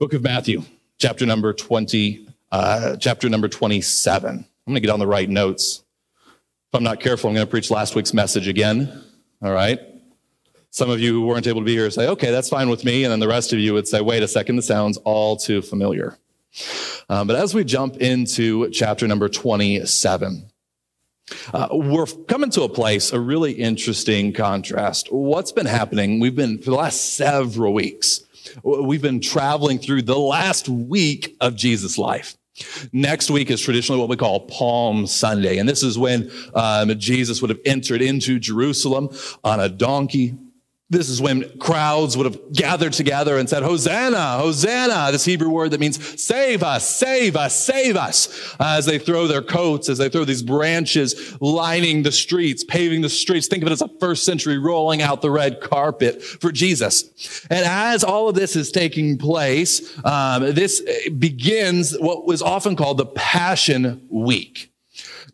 Book of Matthew, chapter number 20, uh, chapter number 27. I'm going to get on the right notes. If I'm not careful, I'm going to preach last week's message again. All right. Some of you who weren't able to be here say, okay, that's fine with me. And then the rest of you would say, wait a second, this sounds all too familiar. Um, but as we jump into chapter number 27, uh, we're coming to a place, a really interesting contrast. What's been happening? We've been, for the last several weeks, we've been traveling through the last week of Jesus' life. Next week is traditionally what we call Palm Sunday. And this is when um, Jesus would have entered into Jerusalem on a donkey this is when crowds would have gathered together and said, Hosanna, Hosanna, this Hebrew word that means save us, save us, save us, as they throw their coats, as they throw these branches lining the streets, paving the streets. Think of it as a first century rolling out the red carpet for Jesus. And as all of this is taking place, um, this begins what was often called the Passion Week.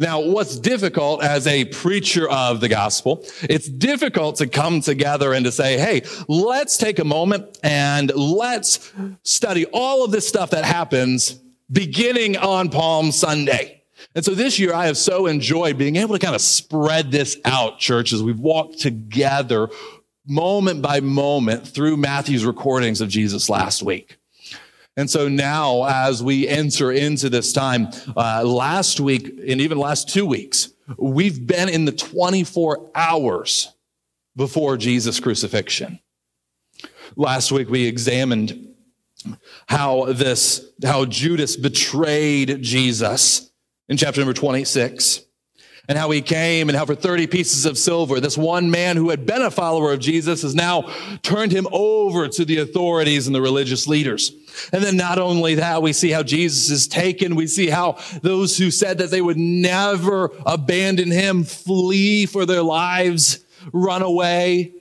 Now, what's difficult as a preacher of the gospel, it's difficult to come together and to say, hey, let's take a moment and let's study all of this stuff that happens beginning on Palm Sunday. And so this year I have so enjoyed being able to kind of spread this out, church, as we've walked together moment by moment through Matthew's recordings of Jesus last week. And so now, as we enter into this time, uh, last week and even last two weeks, we've been in the 24 hours before Jesus' crucifixion. Last week, we examined how this, how Judas betrayed Jesus in chapter number 26 and how he came and how for 30 pieces of silver, this one man who had been a follower of Jesus has now turned him over to the authorities and the religious leaders. And then not only that, we see how Jesus is taken. We see how those who said that they would never abandon him flee for their lives, run away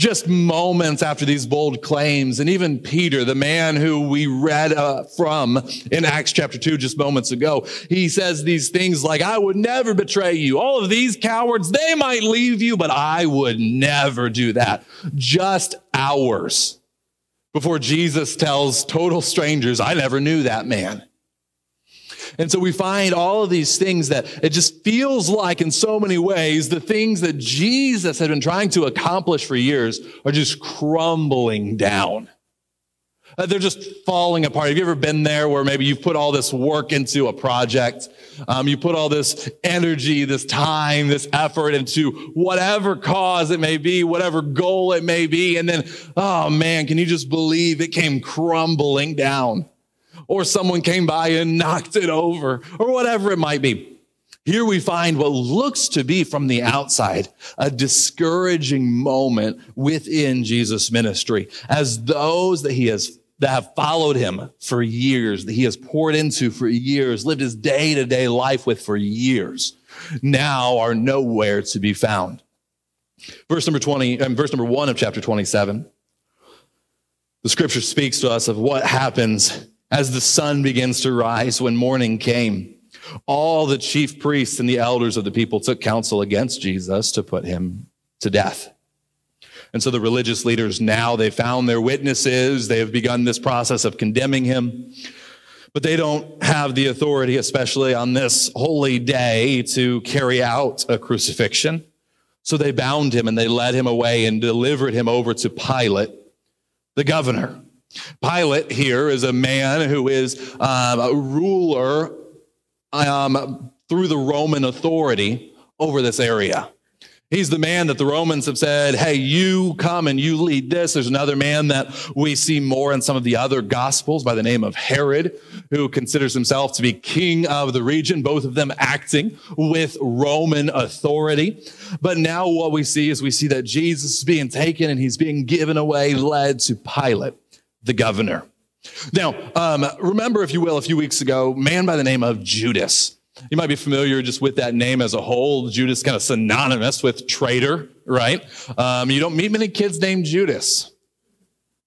just moments after these bold claims. And even Peter, the man who we read uh, from in Acts chapter 2 just moments ago, he says these things like, I would never betray you. All of these cowards, they might leave you, but I would never do that. Just hours before Jesus tells total strangers, I never knew that man. And so we find all of these things that it just feels like, in so many ways, the things that Jesus had been trying to accomplish for years are just crumbling down. Uh, they're just falling apart. Have you ever been there where maybe you've put all this work into a project? Um, you put all this energy, this time, this effort into whatever cause it may be, whatever goal it may be. And then, oh man, can you just believe it came crumbling down? Or someone came by and knocked it over, or whatever it might be. Here we find what looks to be from the outside a discouraging moment within Jesus' ministry as those that he has that have followed him for years, that he has poured into for years, lived his day to day life with for years, now are nowhere to be found. Verse number 20, um, verse number one of chapter 27, the scripture speaks to us of what happens as the sun begins to rise when morning came, all the chief priests and the elders of the people took counsel against Jesus to put him to death. And so the religious leaders now, they found their witnesses. They have begun this process of condemning him. But they don't have the authority, especially on this holy day, to carry out a crucifixion. So they bound him and they led him away and delivered him over to Pilate, the governor. Pilate here is a man who is um, a ruler um, through the Roman authority over this area. He's the man that the Romans have said, hey, you come and you lead this. There's another man that we see more in some of the other gospels by the name of Herod, who considers himself to be king of the region, both of them acting with Roman authority. But now what we see is we see that Jesus is being taken and he's being given away, led to Pilate the governor. Now, um, remember, if you will, a few weeks ago, man by the name of Judas. You might be familiar just with that name as a whole. Judas kind of synonymous with traitor, right? Um, you don't meet many kids named Judas.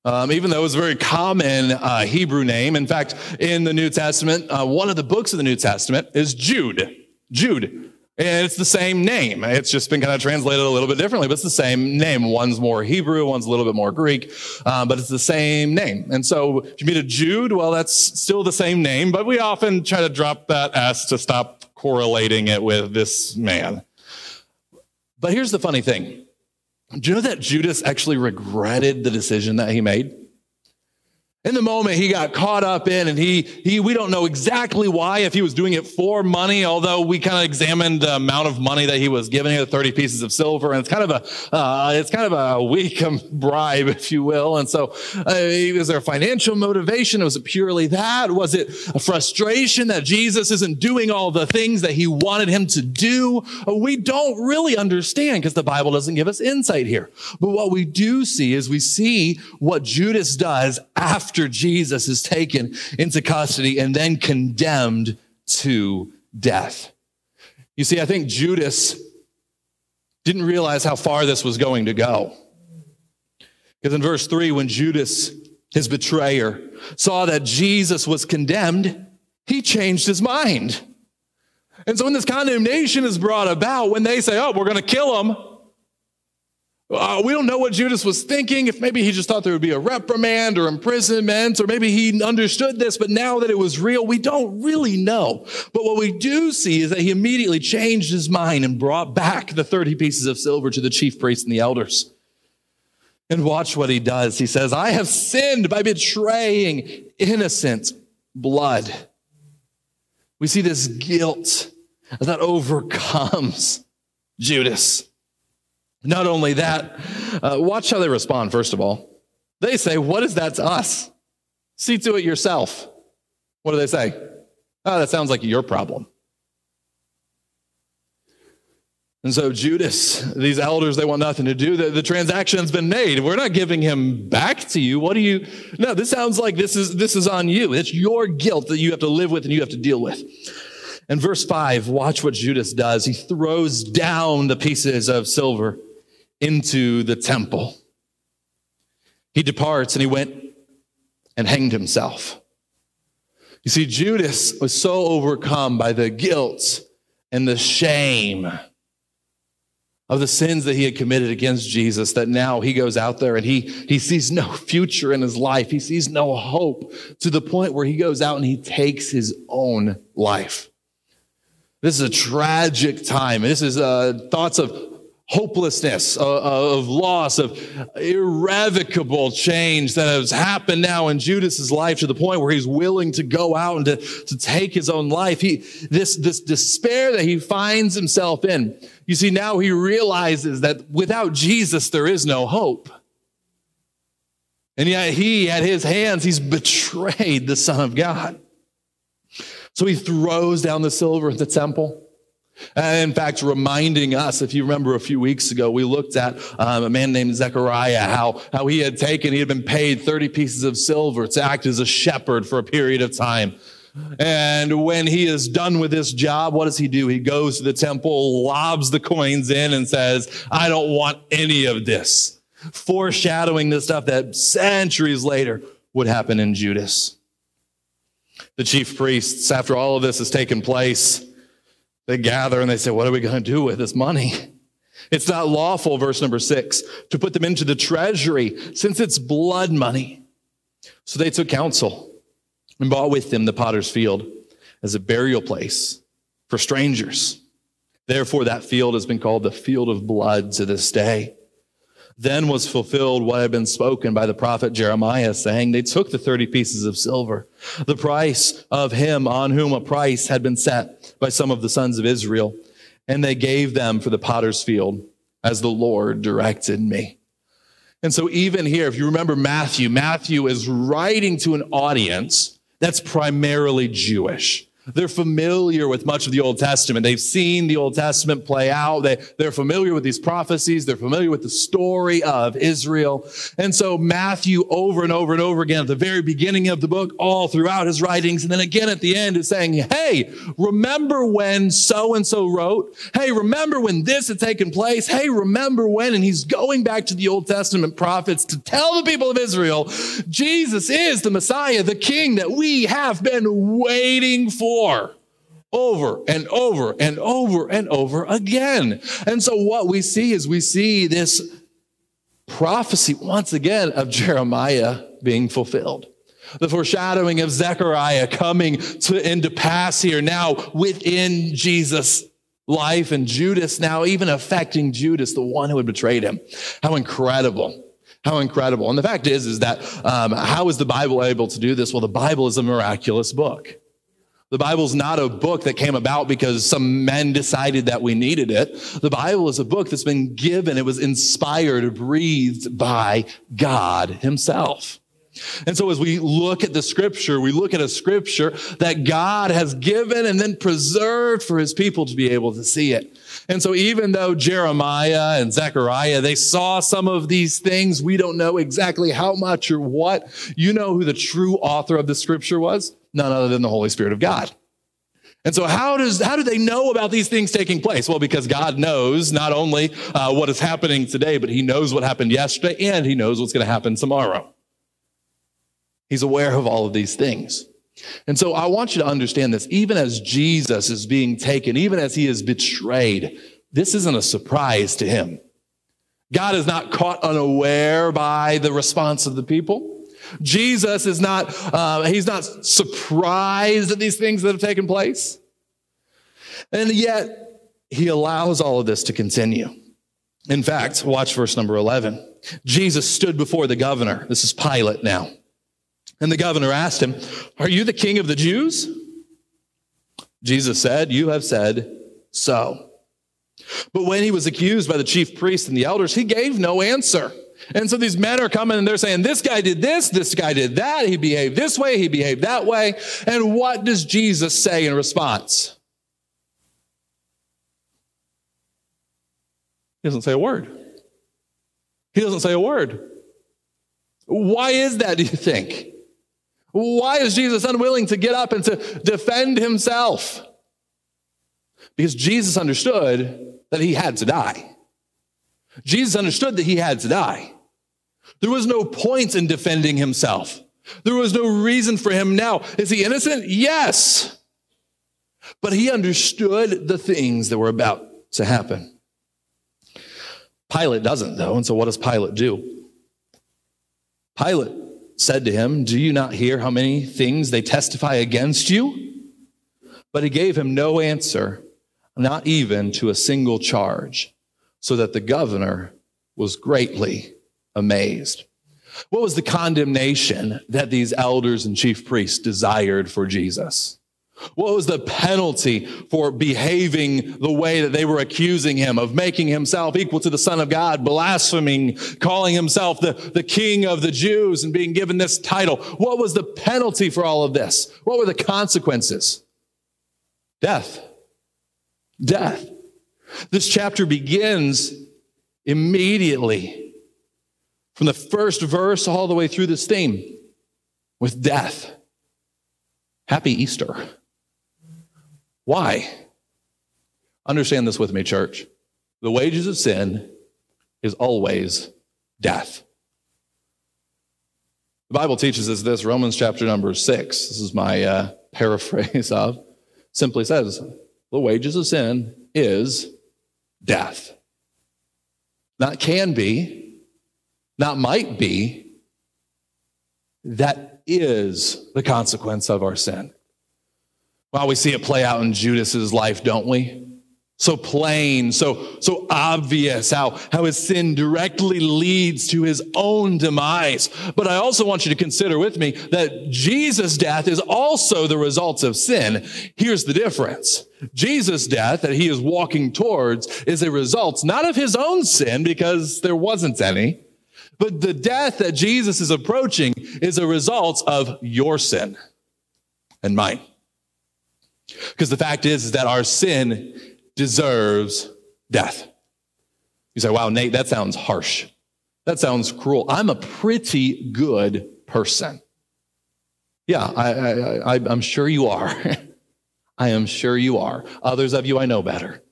Um, even though it was a very common uh, Hebrew name. In fact, in the New Testament, uh, one of the books of the New Testament is Jude. Jude. It's the same name. It's just been kind of translated a little bit differently, but it's the same name. One's more Hebrew, one's a little bit more Greek, uh, but it's the same name. And so if you meet a Jude, well, that's still the same name, but we often try to drop that S to stop correlating it with this man. But here's the funny thing. Do you know that Judas actually regretted the decision that he made? In the moment he got caught up in, and he, he, we don't know exactly why, if he was doing it for money, although we kind of examined the amount of money that he was giving, the 30 pieces of silver, and it's kind of a, uh, it's kind of a weak bribe, if you will. And so, uh, was there a financial motivation? Was it purely that? Was it a frustration that Jesus isn't doing all the things that he wanted him to do? We don't really understand because the Bible doesn't give us insight here. But what we do see is we see what Judas does after after Jesus is taken into custody and then condemned to death. You see, I think Judas didn't realize how far this was going to go. Because in verse 3, when Judas, his betrayer, saw that Jesus was condemned, he changed his mind. And so when this condemnation is brought about, when they say, oh, we're going to kill him, uh, we don't know what Judas was thinking. If maybe he just thought there would be a reprimand or imprisonment, or maybe he understood this, but now that it was real, we don't really know. But what we do see is that he immediately changed his mind and brought back the 30 pieces of silver to the chief priests and the elders. And watch what he does. He says, I have sinned by betraying innocent blood. We see this guilt that overcomes Judas. Not only that, uh, watch how they respond, first of all. They say, What is that to us? See to it yourself. What do they say? Oh, that sounds like your problem. And so Judas, these elders, they want nothing to do. The, the transaction's been made. We're not giving him back to you. What do you? No, this sounds like this is this is on you. It's your guilt that you have to live with and you have to deal with. In verse five, watch what Judas does. He throws down the pieces of silver into the temple. He departs and he went and hanged himself. You see, Judas was so overcome by the guilt and the shame of the sins that he had committed against Jesus that now he goes out there and he, he sees no future in his life. He sees no hope to the point where he goes out and he takes his own life. This is a tragic time. This is uh, thoughts of hopelessness, uh, uh, of loss, of irrevocable change that has happened now in Judas's life to the point where he's willing to go out and to, to take his own life. He, this, this despair that he finds himself in. You see, now he realizes that without Jesus, there is no hope. And yet he, at his hands, he's betrayed the Son of God. So he throws down the silver at the temple. And in fact, reminding us, if you remember a few weeks ago, we looked at um, a man named Zechariah, how, how he had taken, he had been paid 30 pieces of silver to act as a shepherd for a period of time. And when he is done with this job, what does he do? He goes to the temple, lobs the coins in, and says, I don't want any of this. Foreshadowing the stuff that centuries later would happen in Judas. The chief priests, after all of this has taken place, they gather and they say, What are we going to do with this money? It's not lawful, verse number six, to put them into the treasury since it's blood money. So they took counsel and bought with them the potter's field as a burial place for strangers. Therefore, that field has been called the field of blood to this day. Then was fulfilled what had been spoken by the prophet Jeremiah, saying, They took the 30 pieces of silver, the price of him on whom a price had been set by some of the sons of Israel, and they gave them for the potter's field, as the Lord directed me. And so, even here, if you remember Matthew, Matthew is writing to an audience that's primarily Jewish. They're familiar with much of the Old Testament. They've seen the Old Testament play out. They, they're familiar with these prophecies. They're familiar with the story of Israel. And so Matthew over and over and over again at the very beginning of the book, all throughout his writings, and then again at the end is saying, Hey, remember when so and so wrote? Hey, remember when this had taken place? Hey, remember when? And he's going back to the Old Testament prophets to tell the people of Israel, Jesus is the Messiah, the King that we have been waiting for over and over and over and over again. And so what we see is we see this prophecy once again of Jeremiah being fulfilled. The foreshadowing of Zechariah coming to into pass here now within Jesus' life and Judas now even affecting Judas, the one who had betrayed him. How incredible. How incredible. And the fact is, is that um, how is the Bible able to do this? Well, the Bible is a miraculous book. The Bible's not a book that came about because some men decided that we needed it. The Bible is a book that's been given, it was inspired, breathed by God Himself. And so as we look at the scripture, we look at a scripture that God has given and then preserved for his people to be able to see it. And so even though Jeremiah and Zechariah, they saw some of these things, we don't know exactly how much or what. You know who the true author of the scripture was? None other than the Holy Spirit of God. And so how does, how do they know about these things taking place? Well, because God knows not only uh, what is happening today, but he knows what happened yesterday and he knows what's going to happen tomorrow. He's aware of all of these things. And so I want you to understand this. Even as Jesus is being taken, even as he is betrayed, this isn't a surprise to him. God is not caught unaware by the response of the people. Jesus is not, uh, he's not surprised at these things that have taken place. And yet, he allows all of this to continue. In fact, watch verse number 11. Jesus stood before the governor. This is Pilate now. And the governor asked him, Are you the king of the Jews? Jesus said, You have said so. But when he was accused by the chief priests and the elders, he gave no answer. And so these men are coming and they're saying, This guy did this, this guy did that, he behaved this way, he behaved that way. And what does Jesus say in response? He doesn't say a word. He doesn't say a word. Why is that, do you think? Why is Jesus unwilling to get up and to defend himself? Because Jesus understood that he had to die. Jesus understood that he had to die. There was no point in defending himself. There was no reason for him now. Is he innocent? Yes. But he understood the things that were about to happen. Pilate doesn't, though. And so what does Pilate do? Pilate said to him, Do you not hear how many things they testify against you? But he gave him no answer, not even to a single charge, so that the governor was greatly amazed. What was the condemnation that these elders and chief priests desired for Jesus? What was the penalty for behaving the way that they were accusing him of making himself equal to the Son of God, blaspheming, calling himself the, the King of the Jews and being given this title? What was the penalty for all of this? What were the consequences? Death. Death. This chapter begins immediately from the first verse all the way through this theme with death. Happy Easter. Why? Understand this with me, church. The wages of sin is always death. The Bible teaches us this, Romans chapter number six. This is my uh, paraphrase of, simply says, the wages of sin is death. Not can be, not might be, that is the consequence of our sin. Well, we see it play out in Judas's life, don't we? So plain, so, so obvious how, how his sin directly leads to his own demise. But I also want you to consider with me that Jesus' death is also the result of sin. Here's the difference. Jesus' death that he is walking towards is a result not of his own sin because there wasn't any, but the death that Jesus is approaching is a result of your sin and mine. Because the fact is, is that our sin deserves death. You say, wow, Nate, that sounds harsh. That sounds cruel. I'm a pretty good person. Yeah, I, am sure you are. I am sure you are. Others of you, I know better.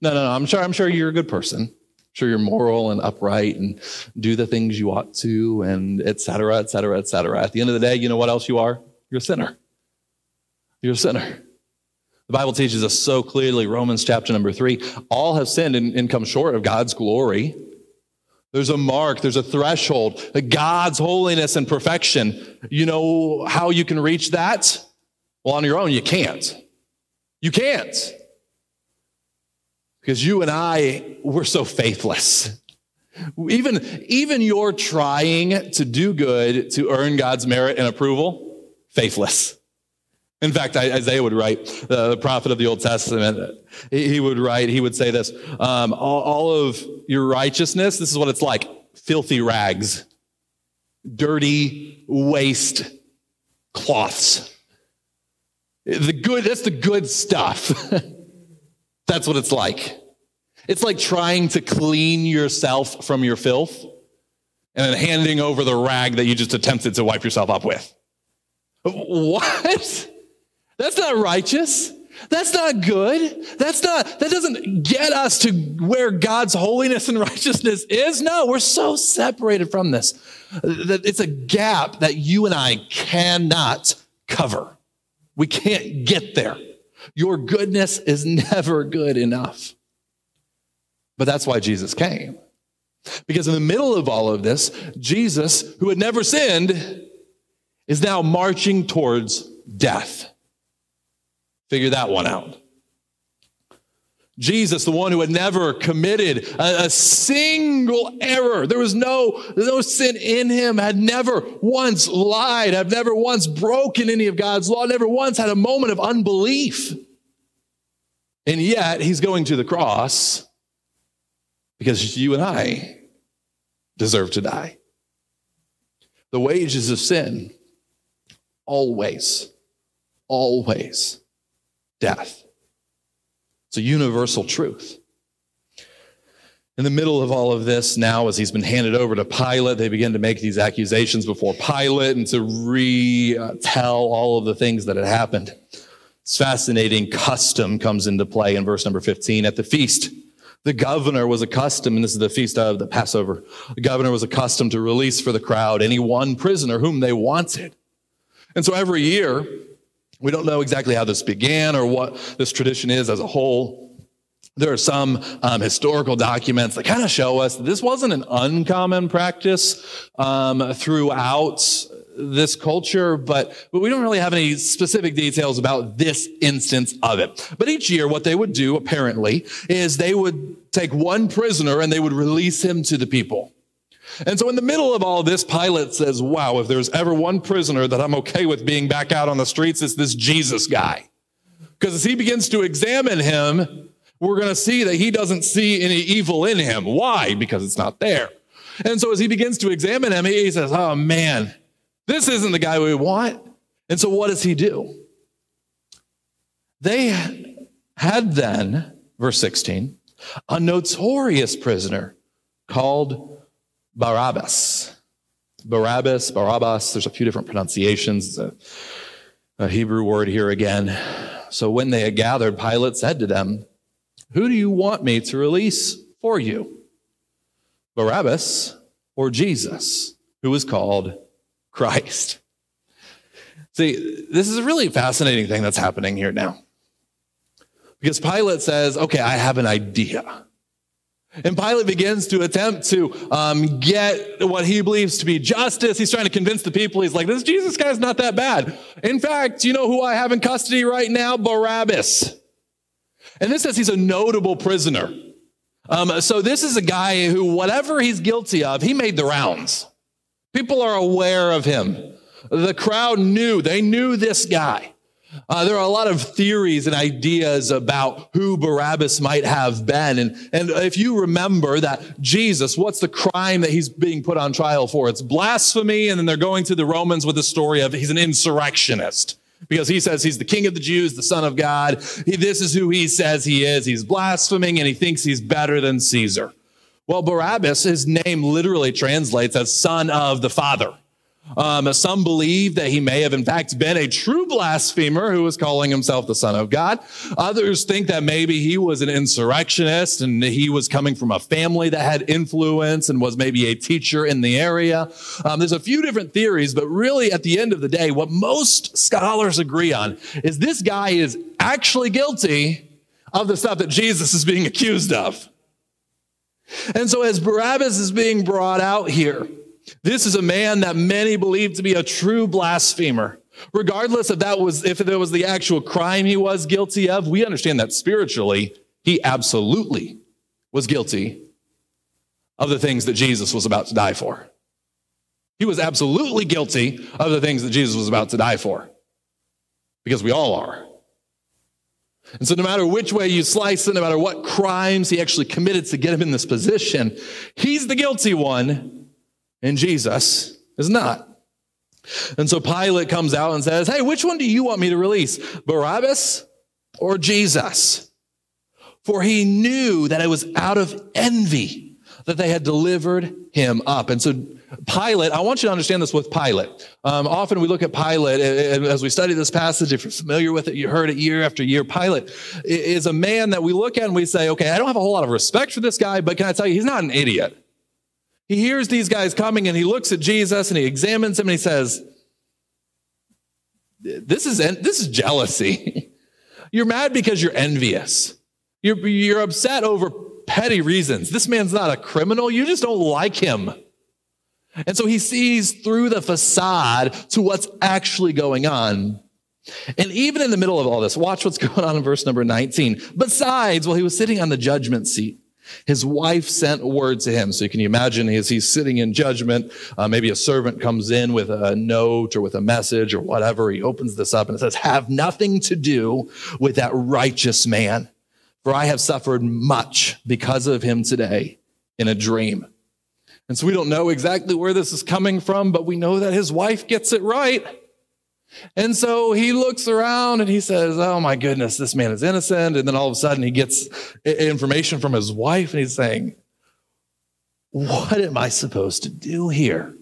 No, no, no. I'm sure. I'm sure you're a good person. I'm sure you're moral and upright and do the things you ought to, and et cetera, et cetera, et cetera. At the end of the day, you know what else you are? You're a sinner. You're a sinner. The Bible teaches us so clearly, Romans chapter number three, all have sinned and, and come short of God's glory. There's a mark, there's a threshold, God's holiness and perfection. You know how you can reach that? Well, on your own, you can't. You can't. Because you and I, we're so faithless. Even, even your trying to do good to earn God's merit and approval, faithless. In fact, Isaiah would write, the prophet of the Old Testament, he would write, he would say this um, all, all of your righteousness, this is what it's like filthy rags, dirty waste cloths. The good, that's the good stuff. that's what it's like. It's like trying to clean yourself from your filth and then handing over the rag that you just attempted to wipe yourself up with. What? That's not righteous. That's not good. That's not, that doesn't get us to where God's holiness and righteousness is. No, we're so separated from this that it's a gap that you and I cannot cover. We can't get there. Your goodness is never good enough. But that's why Jesus came. Because in the middle of all of this, Jesus, who had never sinned, is now marching towards death. Figure that one out. Jesus, the one who had never committed a, a, single error. There was no, no sin in him, had never once lied, had never once broken any of God's law, never once had a moment of unbelief. And yet he's going to the cross because you and I deserve to die. The wages of sin, always, always death. It's a universal truth. In the middle of all of this, now as he's been handed over to Pilate, they begin to make these accusations before Pilate and to retell all of the things that had happened. It's fascinating. Custom comes into play in verse number 15 at the feast. The governor was accustomed, and this is the feast of the Passover. The governor was accustomed to release for the crowd any one prisoner whom they wanted. And so every year, we don't know exactly how this began or what this tradition is as a whole. There are some um, historical documents that kind of show us that this wasn't an uncommon practice um, throughout this culture, but, but we don't really have any specific details about this instance of it. But each year, what they would do, apparently, is they would take one prisoner and they would release him to the people. And so, in the middle of all this, Pilate says, Wow, if there's ever one prisoner that I'm okay with being back out on the streets, it's this Jesus guy. Because as he begins to examine him, we're going to see that he doesn't see any evil in him. Why? Because it's not there. And so, as he begins to examine him, he says, Oh man, this isn't the guy we want. And so, what does he do? They had then, verse 16, a notorious prisoner called Barabbas. Barabbas, Barabbas, there's a few different pronunciations. A, a Hebrew word here again. So when they had gathered, Pilate said to them, Who do you want me to release for you? Barabbas or Jesus, who is called Christ? See, this is a really fascinating thing that's happening here now. Because Pilate says, Okay, I have an idea. And Pilate begins to attempt to um, get what he believes to be justice. He's trying to convince the people. He's like, this Jesus guy's not that bad. In fact, you know who I have in custody right now? Barabbas. And this says he's a notable prisoner. Um, so this is a guy who, whatever he's guilty of, he made the rounds. People are aware of him. The crowd knew, they knew this guy. Uh, there are a lot of theories and ideas about who Barabbas might have been. And, and if you remember that Jesus, what's the crime that he's being put on trial for? It's blasphemy. And then they're going to the Romans with the story of he's an insurrectionist because he says he's the king of the Jews, the son of God. He, this is who he says he is. He's blaspheming and he thinks he's better than Caesar. Well, Barabbas, his name literally translates as son of the father. Um, some believe that he may have, in fact, been a true blasphemer who was calling himself the Son of God. Others think that maybe he was an insurrectionist and he was coming from a family that had influence and was maybe a teacher in the area. Um, there's a few different theories, but really, at the end of the day, what most scholars agree on is this guy is actually guilty of the stuff that Jesus is being accused of. And so, as Barabbas is being brought out here, this is a man that many believe to be a true blasphemer. Regardless of that was if it was the actual crime he was guilty of, we understand that spiritually he absolutely was guilty of the things that Jesus was about to die for. He was absolutely guilty of the things that Jesus was about to die for. Because we all are. And so, no matter which way you slice it, no matter what crimes he actually committed to get him in this position, he's the guilty one, and Jesus is not. And so Pilate comes out and says, Hey, which one do you want me to release? Barabbas or Jesus? For he knew that it was out of envy that they had delivered him up. And so Pilate, I want you to understand this with Pilate. Um, often we look at Pilate, as we study this passage, if you're familiar with it, you heard it year after year. Pilate is a man that we look at and we say, okay, I don't have a whole lot of respect for this guy, but can I tell you, he's not an idiot. He hears these guys coming and he looks at Jesus and he examines him and he says, This is, this is jealousy. you're mad because you're envious. You're, you're upset over petty reasons. This man's not a criminal. You just don't like him. And so he sees through the facade to what's actually going on. And even in the middle of all this, watch what's going on in verse number 19. Besides, while he was sitting on the judgment seat, his wife sent word to him. So you can imagine as he's sitting in judgment, uh, maybe a servant comes in with a note or with a message or whatever. He opens this up and it says, Have nothing to do with that righteous man, for I have suffered much because of him today in a dream. And so we don't know exactly where this is coming from, but we know that his wife gets it right. And so he looks around and he says, Oh my goodness, this man is innocent. And then all of a sudden he gets information from his wife and he's saying, What am I supposed to do here?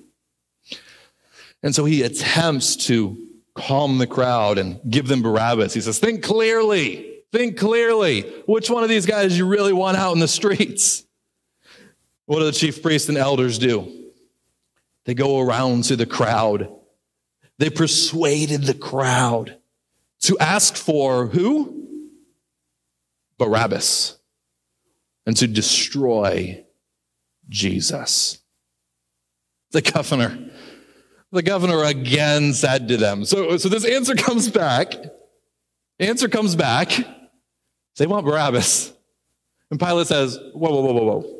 And so he attempts to calm the crowd and give them Barabbas. He says, Think clearly. Think clearly. Which one of these guys you really want out in the streets? What do the chief priests and elders do? They go around to the crowd they persuaded the crowd to ask for who? Barabbas. And to destroy Jesus. The governor, the governor again said to them, so, so this answer comes back. Answer comes back. They want Barabbas. And Pilate says, whoa, whoa, whoa, whoa, whoa.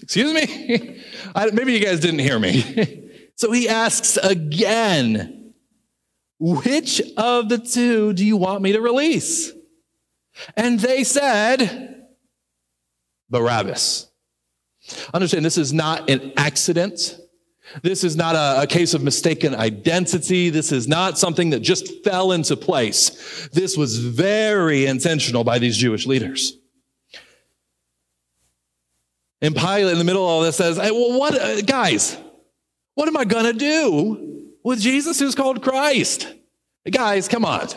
Excuse me? I, maybe you guys didn't hear me. So he asks again, which of the two do you want me to release? And they said, Barabbas. Understand, this is not an accident. This is not a, a, case of mistaken identity. This is not something that just fell into place. This was very intentional by these Jewish leaders. And Pilate, in the middle of all this, says, hey, Well, what, uh, guys, what am I going to do with Jesus who's called Christ? Guys, come on.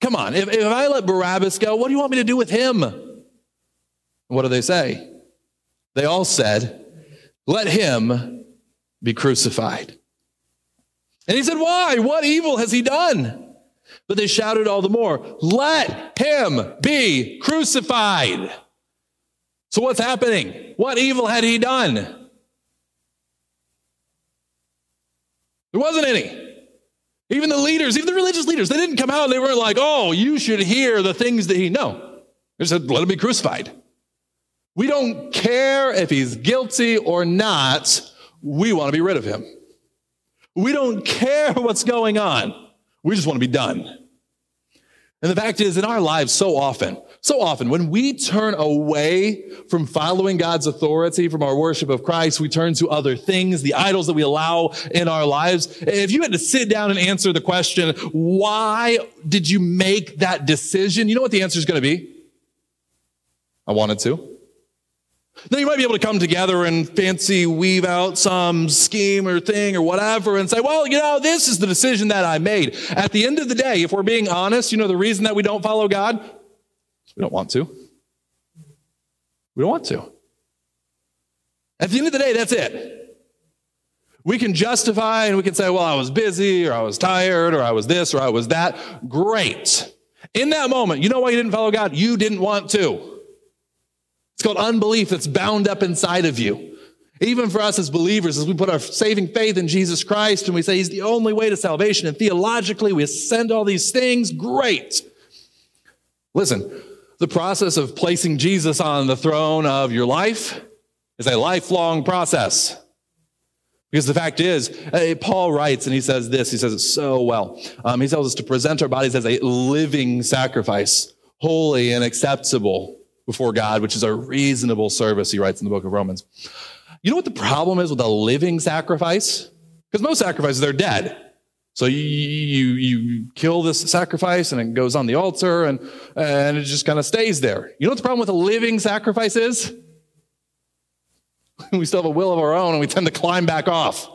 Come on. If, if I let Barabbas go, what do you want me to do with him? What do they say? They all said, Let him be crucified. And he said, Why? What evil has he done? But they shouted all the more, Let him be crucified. So what's happening? What evil had he done? There wasn't any. Even the leaders, even the religious leaders, they didn't come out and they weren't like, oh, you should hear the things that he know. They said, let him be crucified. We don't care if he's guilty or not. We want to be rid of him. We don't care what's going on. We just want to be done. And the fact is, in our lives, so often, so often, when we turn away from following God's authority, from our worship of Christ, we turn to other things, the idols that we allow in our lives. If you had to sit down and answer the question, why did you make that decision? You know what the answer is going to be? I wanted to. Then you might be able to come together and fancy weave out some scheme or thing or whatever and say, well, you know, this is the decision that I made. At the end of the day, if we're being honest, you know, the reason that we don't follow God, we don't want to. We don't want to. At the end of the day, that's it. We can justify and we can say, well, I was busy or I was tired or I was this or I was that. Great. In that moment, you know why you didn't follow God? You didn't want to. It's called unbelief that's bound up inside of you. Even for us as believers, as we put our saving faith in Jesus Christ and we say he's the only way to salvation, and theologically we ascend all these things, great. Listen, the process of placing Jesus on the throne of your life is a lifelong process. Because the fact is, Paul writes and he says this, he says it so well. Um, he tells us to present our bodies as a living sacrifice, holy and acceptable before God, which is a reasonable service, he writes in the book of Romans. You know what the problem is with a living sacrifice? Because most sacrifices, they're dead. So you, you, you kill this sacrifice and it goes on the altar and, and it just kind of stays there. You know what the problem with a living sacrifice is? we still have a will of our own and we tend to climb back off.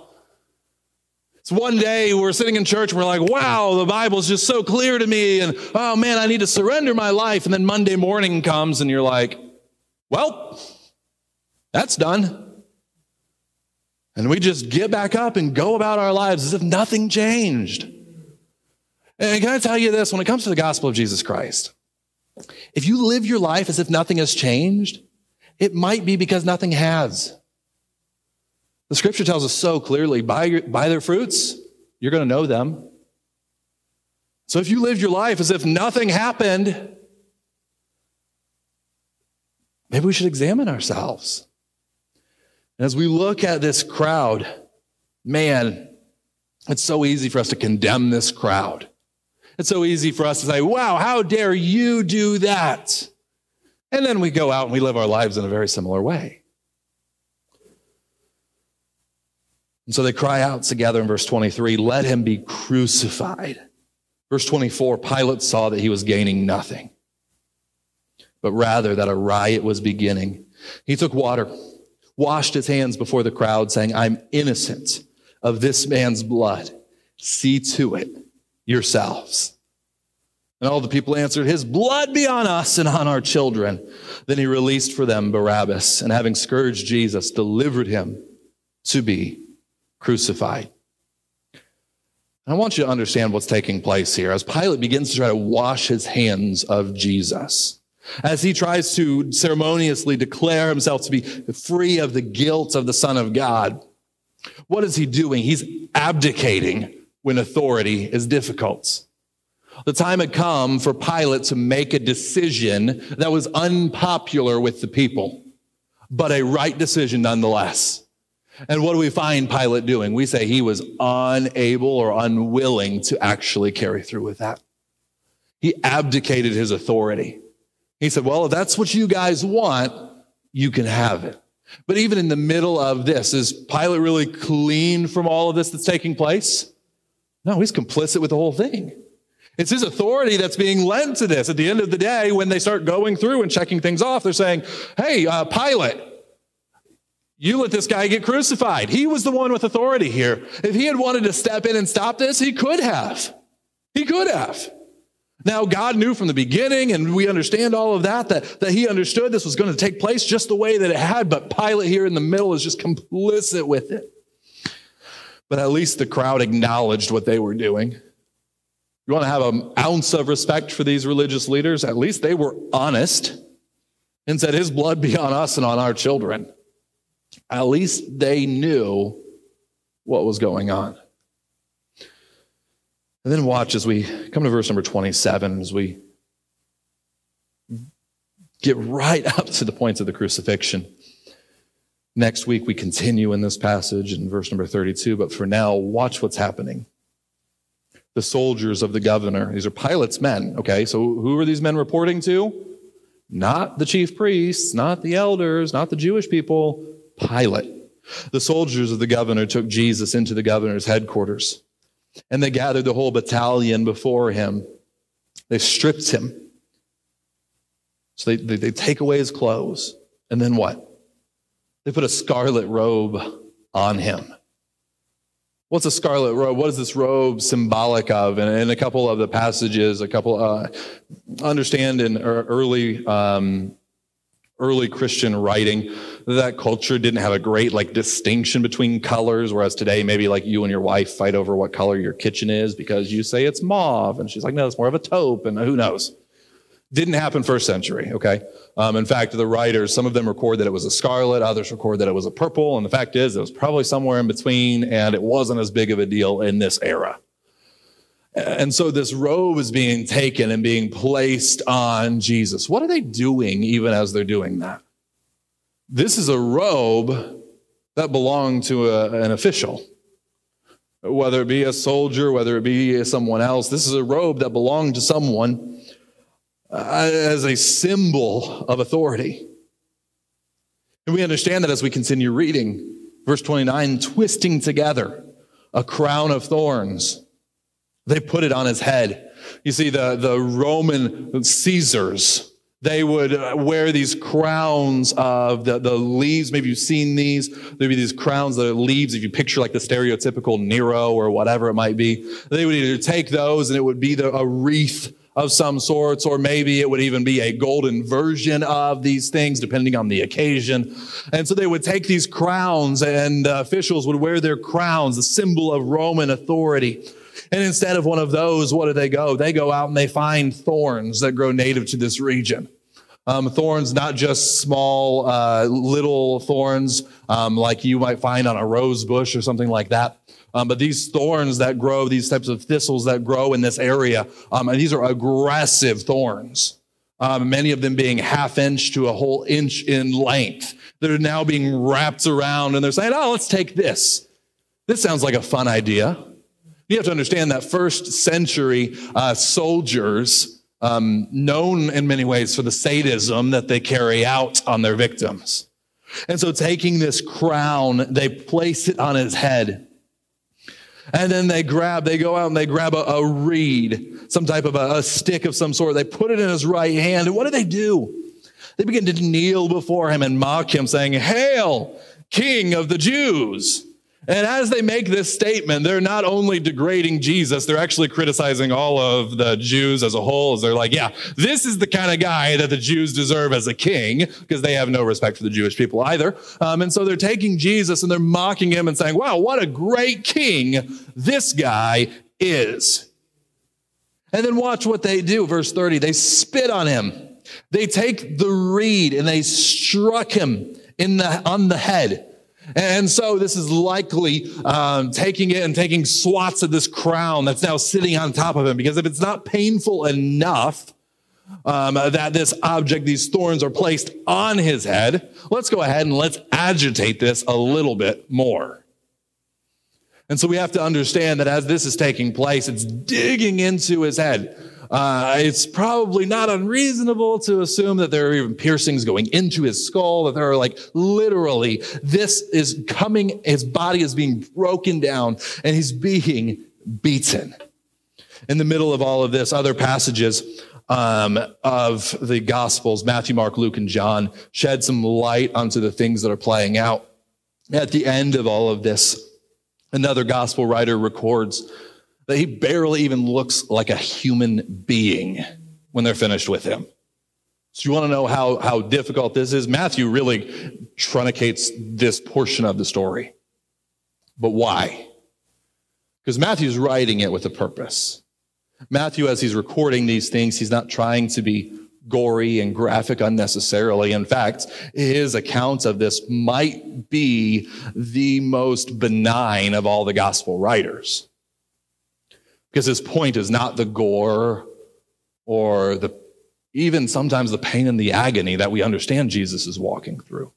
It's one day we're sitting in church and we're like, wow, the Bible's just so clear to me. And oh man, I need to surrender my life. And then Monday morning comes and you're like, well, that's done. And we just get back up and go about our lives as if nothing changed. And can I tell you this? When it comes to the gospel of Jesus Christ, if you live your life as if nothing has changed, it might be because nothing has. The scripture tells us so clearly by, your, by their fruits, you're going to know them. So if you lived your life as if nothing happened, maybe we should examine ourselves. As we look at this crowd, man, it's so easy for us to condemn this crowd. It's so easy for us to say, wow, how dare you do that? And then we go out and we live our lives in a very similar way. And so they cry out together in verse 23 let him be crucified. Verse 24 Pilate saw that he was gaining nothing, but rather that a riot was beginning. He took water washed his hands before the crowd, saying, I'm innocent of this man's blood. See to it yourselves. And all the people answered, His blood be on us and on our children. Then he released for them Barabbas, and having scourged Jesus, delivered him to be crucified. I want you to understand what's taking place here as Pilate begins to try to wash his hands of Jesus as he tries to ceremoniously declare himself to be free of the guilt of the Son of God. What is he doing? He's abdicating when authority is difficult. The time had come for Pilate to make a decision that was unpopular with the people, but a right decision nonetheless. And what do we find Pilate doing? We say he was unable or unwilling to actually carry through with that. He abdicated his authority. He said, Well, if that's what you guys want, you can have it. But even in the middle of this, is Pilate really clean from all of this that's taking place? No, he's complicit with the whole thing. It's his authority that's being lent to this. At the end of the day, when they start going through and checking things off, they're saying, Hey, uh, Pilate, you let this guy get crucified. He was the one with authority here. If he had wanted to step in and stop this, he could have. He could have. Now, God knew from the beginning, and we understand all of that, that, that he understood this was going to take place just the way that it had, but Pilate here in the middle is just complicit with it. But at least the crowd acknowledged what they were doing. You want to have an ounce of respect for these religious leaders? At least they were honest and said, His blood be on us and on our children. At least they knew what was going on. And then watch as we come to verse number 27, as we get right up to the points of the crucifixion. Next week, we continue in this passage in verse number 32, but for now, watch what's happening. The soldiers of the governor, these are Pilate's men, okay? So who are these men reporting to? Not the chief priests, not the elders, not the Jewish people, Pilate. The soldiers of the governor took Jesus into the governor's headquarters. And they gathered the whole battalion before him. They stripped him. So they, they, they, take away his clothes. And then what? They put a scarlet robe on him. What's a scarlet robe? What is this robe symbolic of? And in a couple of the passages, a couple uh, understand in early um, early Christian writing, that culture didn't have a great like distinction between colors, whereas today maybe like you and your wife fight over what color your kitchen is because you say it's mauve, and she's like, no, it's more of a taupe, and who knows. Didn't happen first century, okay? Um, in fact, the writers, some of them record that it was a scarlet, others record that it was a purple, and the fact is it was probably somewhere in between, and it wasn't as big of a deal in this era. And so this robe is being taken and being placed on Jesus. What are they doing even as they're doing that? This is a robe that belonged to a, an official, whether it be a soldier, whether it be someone else. This is a robe that belonged to someone uh, as a symbol of authority. And we understand that as we continue reading. Verse 29 twisting together a crown of thorns they put it on his head. You see, the, the Roman Caesars, they would wear these crowns of the, the leaves. Maybe you've seen these. There'd be these crowns that are leaves. If you picture like the stereotypical Nero or whatever it might be, they would either take those and it would be the, a wreath of some sorts, or maybe it would even be a golden version of these things, depending on the occasion. And so they would take these crowns, and uh, officials would wear their crowns, the symbol of Roman authority. And instead of one of those, what do they go? They go out and they find thorns that grow native to this region. Um, thorns, not just small, uh, little thorns um, like you might find on a rose bush or something like that. Um, but these thorns that grow, these types of thistles that grow in this area, um, and these are aggressive thorns. Um, many of them being half inch to a whole inch in length. They're now being wrapped around and they're saying, oh, let's take this. This sounds like a fun idea. You have to understand that first century uh, soldiers, um, known in many ways for the sadism that they carry out on their victims. And so, taking this crown, they place it on his head. And then they grab, they go out and they grab a, a reed, some type of a, a stick of some sort. They put it in his right hand. And what do they do? They begin to kneel before him and mock him, saying, Hail, King of the Jews. And as they make this statement, they're not only degrading Jesus, they're actually criticizing all of the Jews as a whole. As they're like, yeah, this is the kind of guy that the Jews deserve as a king, because they have no respect for the Jewish people either. Um, and so they're taking Jesus and they're mocking him and saying, wow, what a great king this guy is. And then watch what they do. Verse 30 they spit on him. They take the reed and they struck him in the, on the head. And so this is likely um, taking it and taking swats of this crown that's now sitting on top of him. Because if it's not painful enough um, that this object, these thorns, are placed on his head, let's go ahead and let's agitate this a little bit more. And so we have to understand that as this is taking place, it's digging into his head. Uh, it's probably not unreasonable to assume that there are even piercings going into his skull, that there are like literally, this is coming, his body is being broken down and he's being beaten. In the middle of all of this, other passages um, of the Gospels, Matthew, Mark, Luke, and John, shed some light onto the things that are playing out. At the end of all of this, another gospel writer records that he barely even looks like a human being when they're finished with him. So you want to know how, how difficult this is? Matthew really truncates this portion of the story. But why? Because Matthew's writing it with a purpose. Matthew, as he's recording these things, he's not trying to be gory and graphic unnecessarily. In fact, his account of this might be the most benign of all the gospel writers because his point is not the gore or the even sometimes the pain and the agony that we understand Jesus is walking through.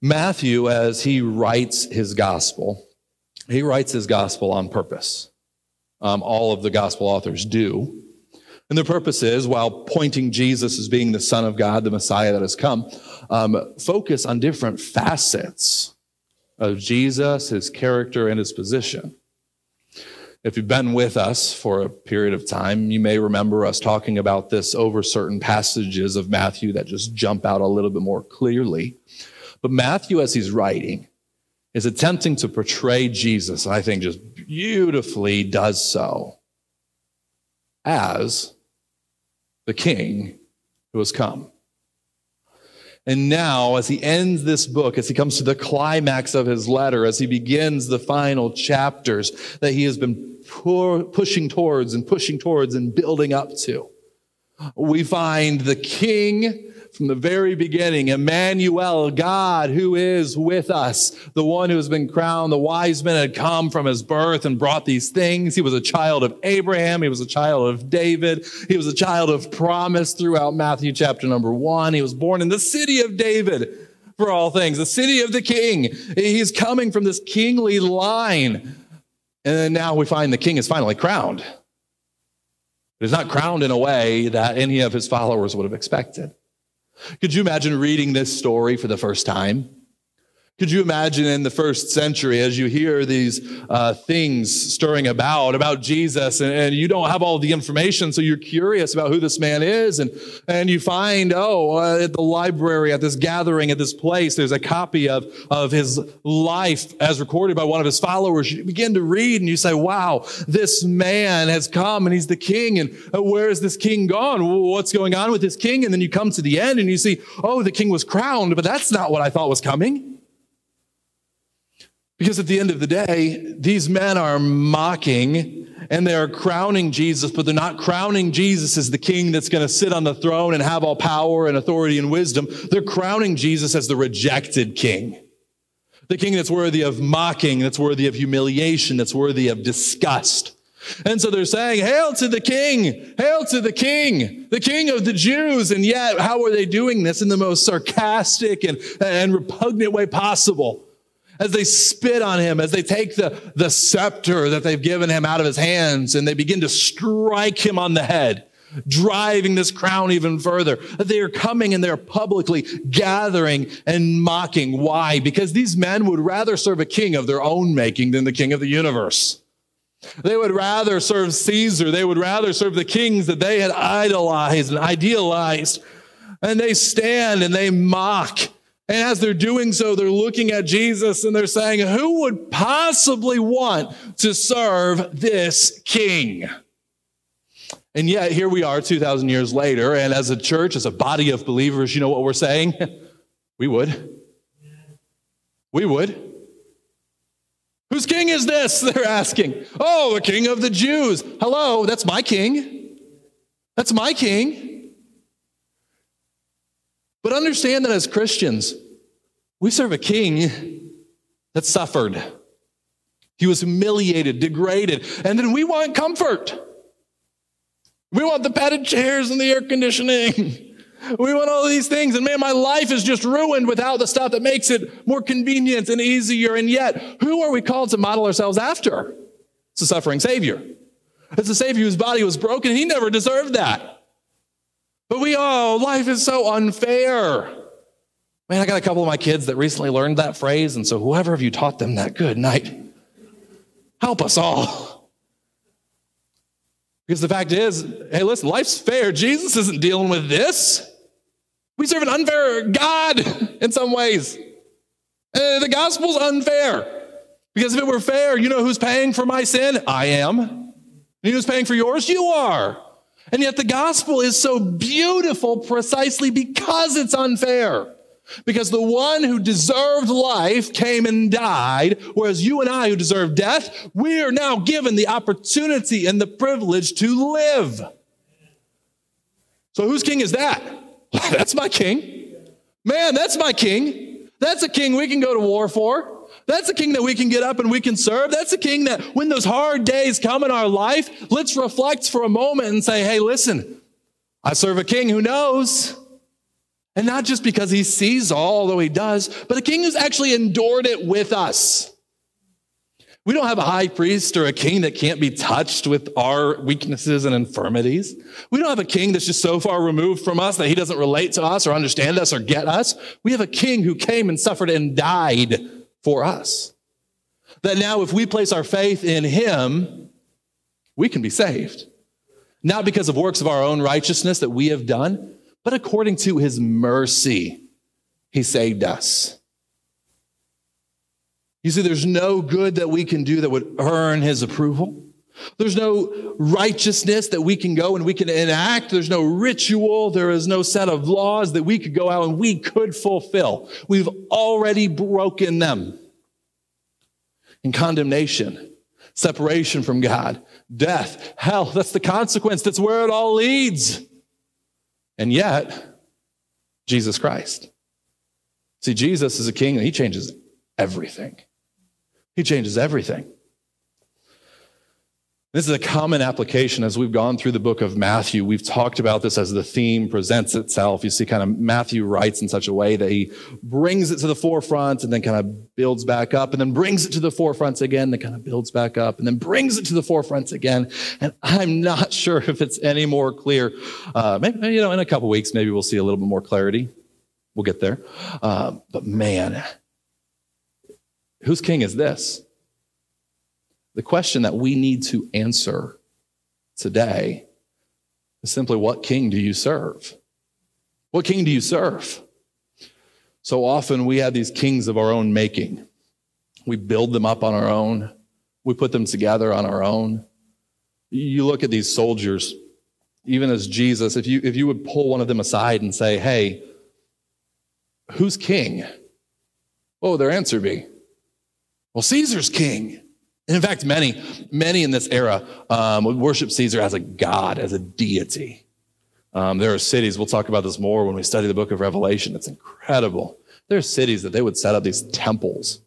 Matthew, as he writes his gospel, he writes his gospel on purpose. Um, all of the gospel authors do. And the purpose is, while pointing Jesus as being the Son of God, the Messiah that has come, um, focus on different facets of Jesus, his character, and his position. If you've been with us for a period of time, you may remember us talking about this over certain passages of Matthew that just jump out a little bit more clearly. But Matthew, as he's writing, is attempting to portray Jesus, I think just beautifully does so as the king who has come. And now, as he ends this book, as he comes to the climax of his letter, as he begins the final chapters that he has been pushing towards and pushing towards and building up to, we find the king from the very beginning, Emmanuel, God who is with us, the one who has been crowned. The wise men had come from his birth and brought these things. He was a child of Abraham. He was a child of David. He was a child of promise throughout Matthew chapter number one. He was born in the city of David for all things, the city of the king. He's coming from this kingly line. And then now we find the king is finally crowned. But he's not crowned in a way that any of his followers would have expected. Could you imagine reading this story for the first time? Could you imagine in the first century as you hear these uh, things stirring about, about Jesus, and, and, you don't have all the information, so you're curious about who this man is, and, and you find, oh, uh, at the library, at this gathering, at this place, there's a copy of, of his life as recorded by one of his followers. You begin to read and you say, wow, this man has come and he's the king, and uh, where is this king gone? What's going on with this king? And then you come to the end and you see, oh, the king was crowned, but that's not what I thought was coming. Because at the end of the day, these men are mocking and they're crowning Jesus, but they're not crowning Jesus as the king that's going to sit on the throne and have all power and authority and wisdom. They're crowning Jesus as the rejected king. The king that's worthy of mocking, that's worthy of humiliation, that's worthy of disgust. And so they're saying, Hail to the king! Hail to the king! The king of the Jews! And yet, how are they doing this in the most sarcastic and, and repugnant way possible? As they spit on him, as they take the, the scepter that they've given him out of his hands and they begin to strike him on the head, driving this crown even further. They are coming and they're publicly gathering and mocking. Why? Because these men would rather serve a king of their own making than the king of the universe. They would rather serve Caesar. They would rather serve the kings that they had idolized and idealized. And they stand and they mock and as they're doing so, they're looking at Jesus and they're saying, Who would possibly want to serve this king? And yet, here we are 2,000 years later, and as a church, as a body of believers, you know what we're saying? we would. We would. Whose king is this? They're asking. Oh, a king of the Jews. Hello, that's my king. That's my king. But understand that as Christians, we serve a king that suffered. He was humiliated, degraded, and then we want comfort. We want the padded chairs and the air conditioning. We want all these things. And man, my life is just ruined without the stuff that makes it more convenient and easier. And yet, who are we called to model ourselves after? It's a suffering Savior. It's a Savior whose body was broken. He never deserved that. But we, oh, life is so unfair. Man, I got a couple of my kids that recently learned that phrase, and so whoever of you taught them that, good night. Help us all. Because the fact is, hey, listen, life's fair. Jesus isn't dealing with this. We serve an unfair God in some ways. Uh, the gospel's unfair. Because if it were fair, you know who's paying for my sin? I am. You know who's paying for yours? You are. And yet the gospel is so beautiful precisely because it's unfair. Because the one who deserved life came and died, whereas you and I who deserve death, we are now given the opportunity and the privilege to live. So whose king is that? that's my king. Man, that's my king. That's a king we can go to war for. That's a king that we can get up and we can serve. That's a king that when those hard days come in our life, let's reflect for a moment and say, hey, listen, I serve a king who knows. And not just because he sees all, although he does, but a king who's actually endured it with us. We don't have a high priest or a king that can't be touched with our weaknesses and infirmities. We don't have a king that's just so far removed from us that he doesn't relate to us or understand us or get us. We have a king who came and suffered and died for us. That now, if we place our faith in Him, we can be saved. Not because of works of our own righteousness that we have done, but according to His mercy, He saved us. You see, there's no good that we can do that would earn His approval. There's no righteousness that we can go and we can enact. There's no ritual. There is no set of laws that we could go out and we could fulfill. We've already broken them. In condemnation, separation from God, death, hell, that's the consequence. That's where it all leads. And yet, Jesus Christ. See, Jesus is a king and he changes everything. He changes everything. This is a common application as we've gone through the book of Matthew. We've talked about this as the theme presents itself. You see, kind of Matthew writes in such a way that he brings it to the forefront and then kind of builds back up and then brings it to the forefront again, then kind of builds back up and then brings it to the forefront again. And I'm not sure if it's any more clear. Uh, maybe, you know, in a couple weeks, maybe we'll see a little bit more clarity. We'll get there. Uh, but man, whose king is this? The question that we need to answer today is simply what king do you serve? What king do you serve? So often we have these kings of our own making. We build them up on our own. We put them together on our own. You look at these soldiers, even as Jesus, if you, if you would pull one of them aside and say, hey, who's king? What would their answer be? Well, Caesar's king. And in fact, many, many in this era um, worship Caesar as a god, as a deity. Um, there are cities, we'll talk about this more when we study the book of Revelation. It's incredible. There are cities that they would set up these temples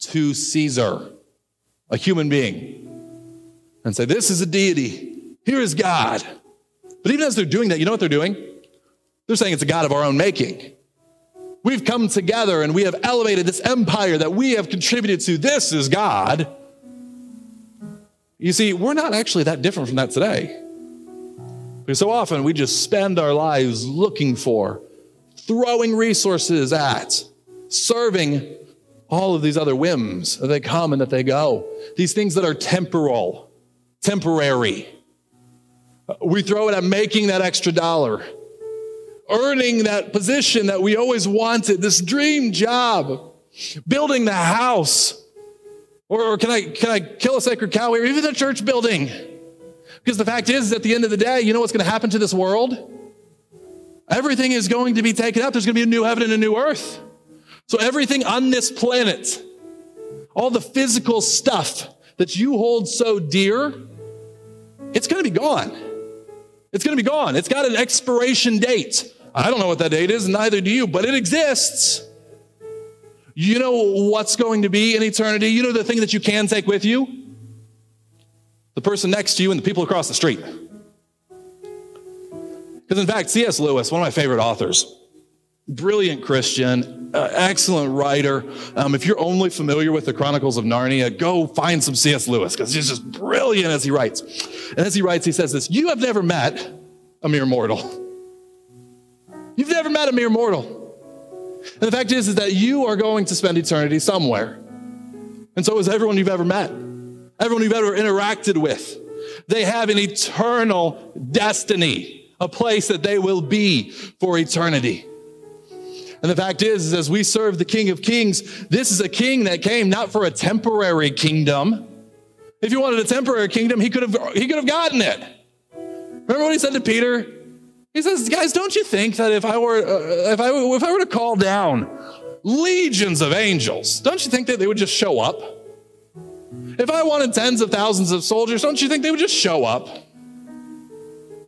to Caesar, a human being, and say, This is a deity. Here is God. But even as they're doing that, you know what they're doing? They're saying it's a God of our own making. We've come together and we have elevated this empire that we have contributed to. This is God. You see, we're not actually that different from that today. Because so often we just spend our lives looking for, throwing resources at, serving all of these other whims that they come and that they go. These things that are temporal, temporary. We throw it at making that extra dollar, earning that position that we always wanted, this dream job, building the house or, or can I can I kill a sacred cow here, even the church building? Because the fact is, at the end of the day, you know what's going to happen to this world? Everything is going to be taken up. There's going to be a new heaven and a new earth. So everything on this planet, all the physical stuff that you hold so dear, it's going to be gone. It's going to be gone. It's got an expiration date. I don't know what that date is, neither do you, but it exists. You know what's going to be in eternity? You know the thing that you can take with you? The person next to you and the people across the street. Because, in fact, C.S. Lewis, one of my favorite authors, brilliant Christian, uh, excellent writer. Um, if you're only familiar with the Chronicles of Narnia, go find some C.S. Lewis because he's just brilliant as he writes. And as he writes, he says this You have never met a mere mortal. You've never met a mere mortal. And the fact is, is that you are going to spend eternity somewhere. And so is everyone you've ever met, everyone you've ever interacted with. They have an eternal destiny, a place that they will be for eternity. And the fact is, is as we serve the King of Kings, this is a king that came not for a temporary kingdom. If he wanted a temporary kingdom, he could have he could have gotten it. Remember what he said to Peter? He says, guys, don't you think that if I were, uh, if I, if I were to call down legions of angels, don't you think that they would just show up? If I wanted tens of thousands of soldiers, don't you think they would just show up?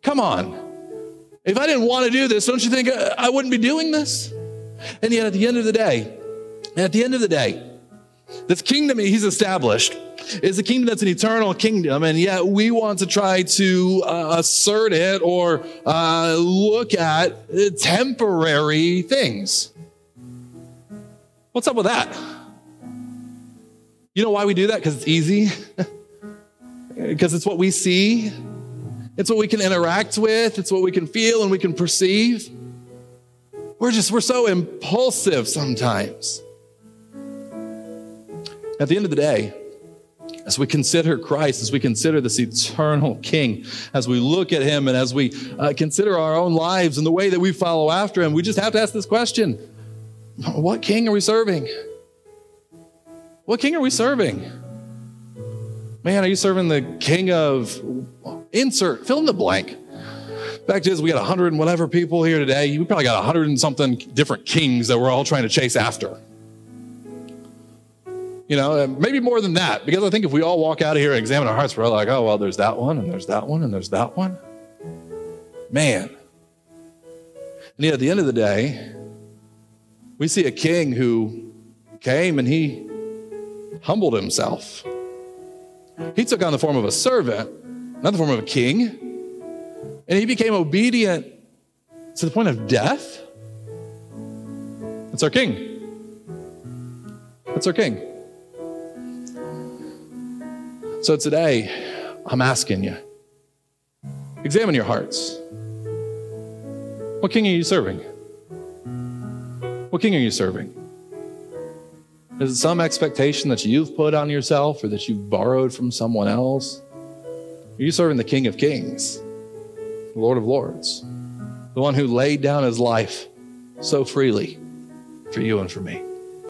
Come on. If I didn't want to do this, don't you think uh, I wouldn't be doing this? And yet, at the end of the day, at the end of the day, this kingdom he's established is a kingdom that's an eternal kingdom, and yet we want to try to uh, assert it or uh, look at temporary things. What's up with that? You know why we do that? Because it's easy, because it's what we see, it's what we can interact with, it's what we can feel and we can perceive. We're just, we're so impulsive sometimes. At the end of the day, as we consider Christ, as we consider this eternal King, as we look at Him and as we uh, consider our own lives and the way that we follow after Him, we just have to ask this question What King are we serving? What King are we serving? Man, are you serving the king of insert, fill in the blank? Fact is, we got 100 and whatever people here today. We probably got 100 and something different kings that we're all trying to chase after. You know, maybe more than that, because I think if we all walk out of here and examine our hearts, we're like, oh, well, there's that one, and there's that one, and there's that one. Man. And yet, at the end of the day, we see a king who came and he humbled himself. He took on the form of a servant, not the form of a king, and he became obedient to the point of death. That's our king. That's our king. So today, I'm asking you examine your hearts. What king are you serving? What king are you serving? Is it some expectation that you've put on yourself or that you've borrowed from someone else? Are you serving the King of Kings, the Lord of Lords, the one who laid down his life so freely for you and for me?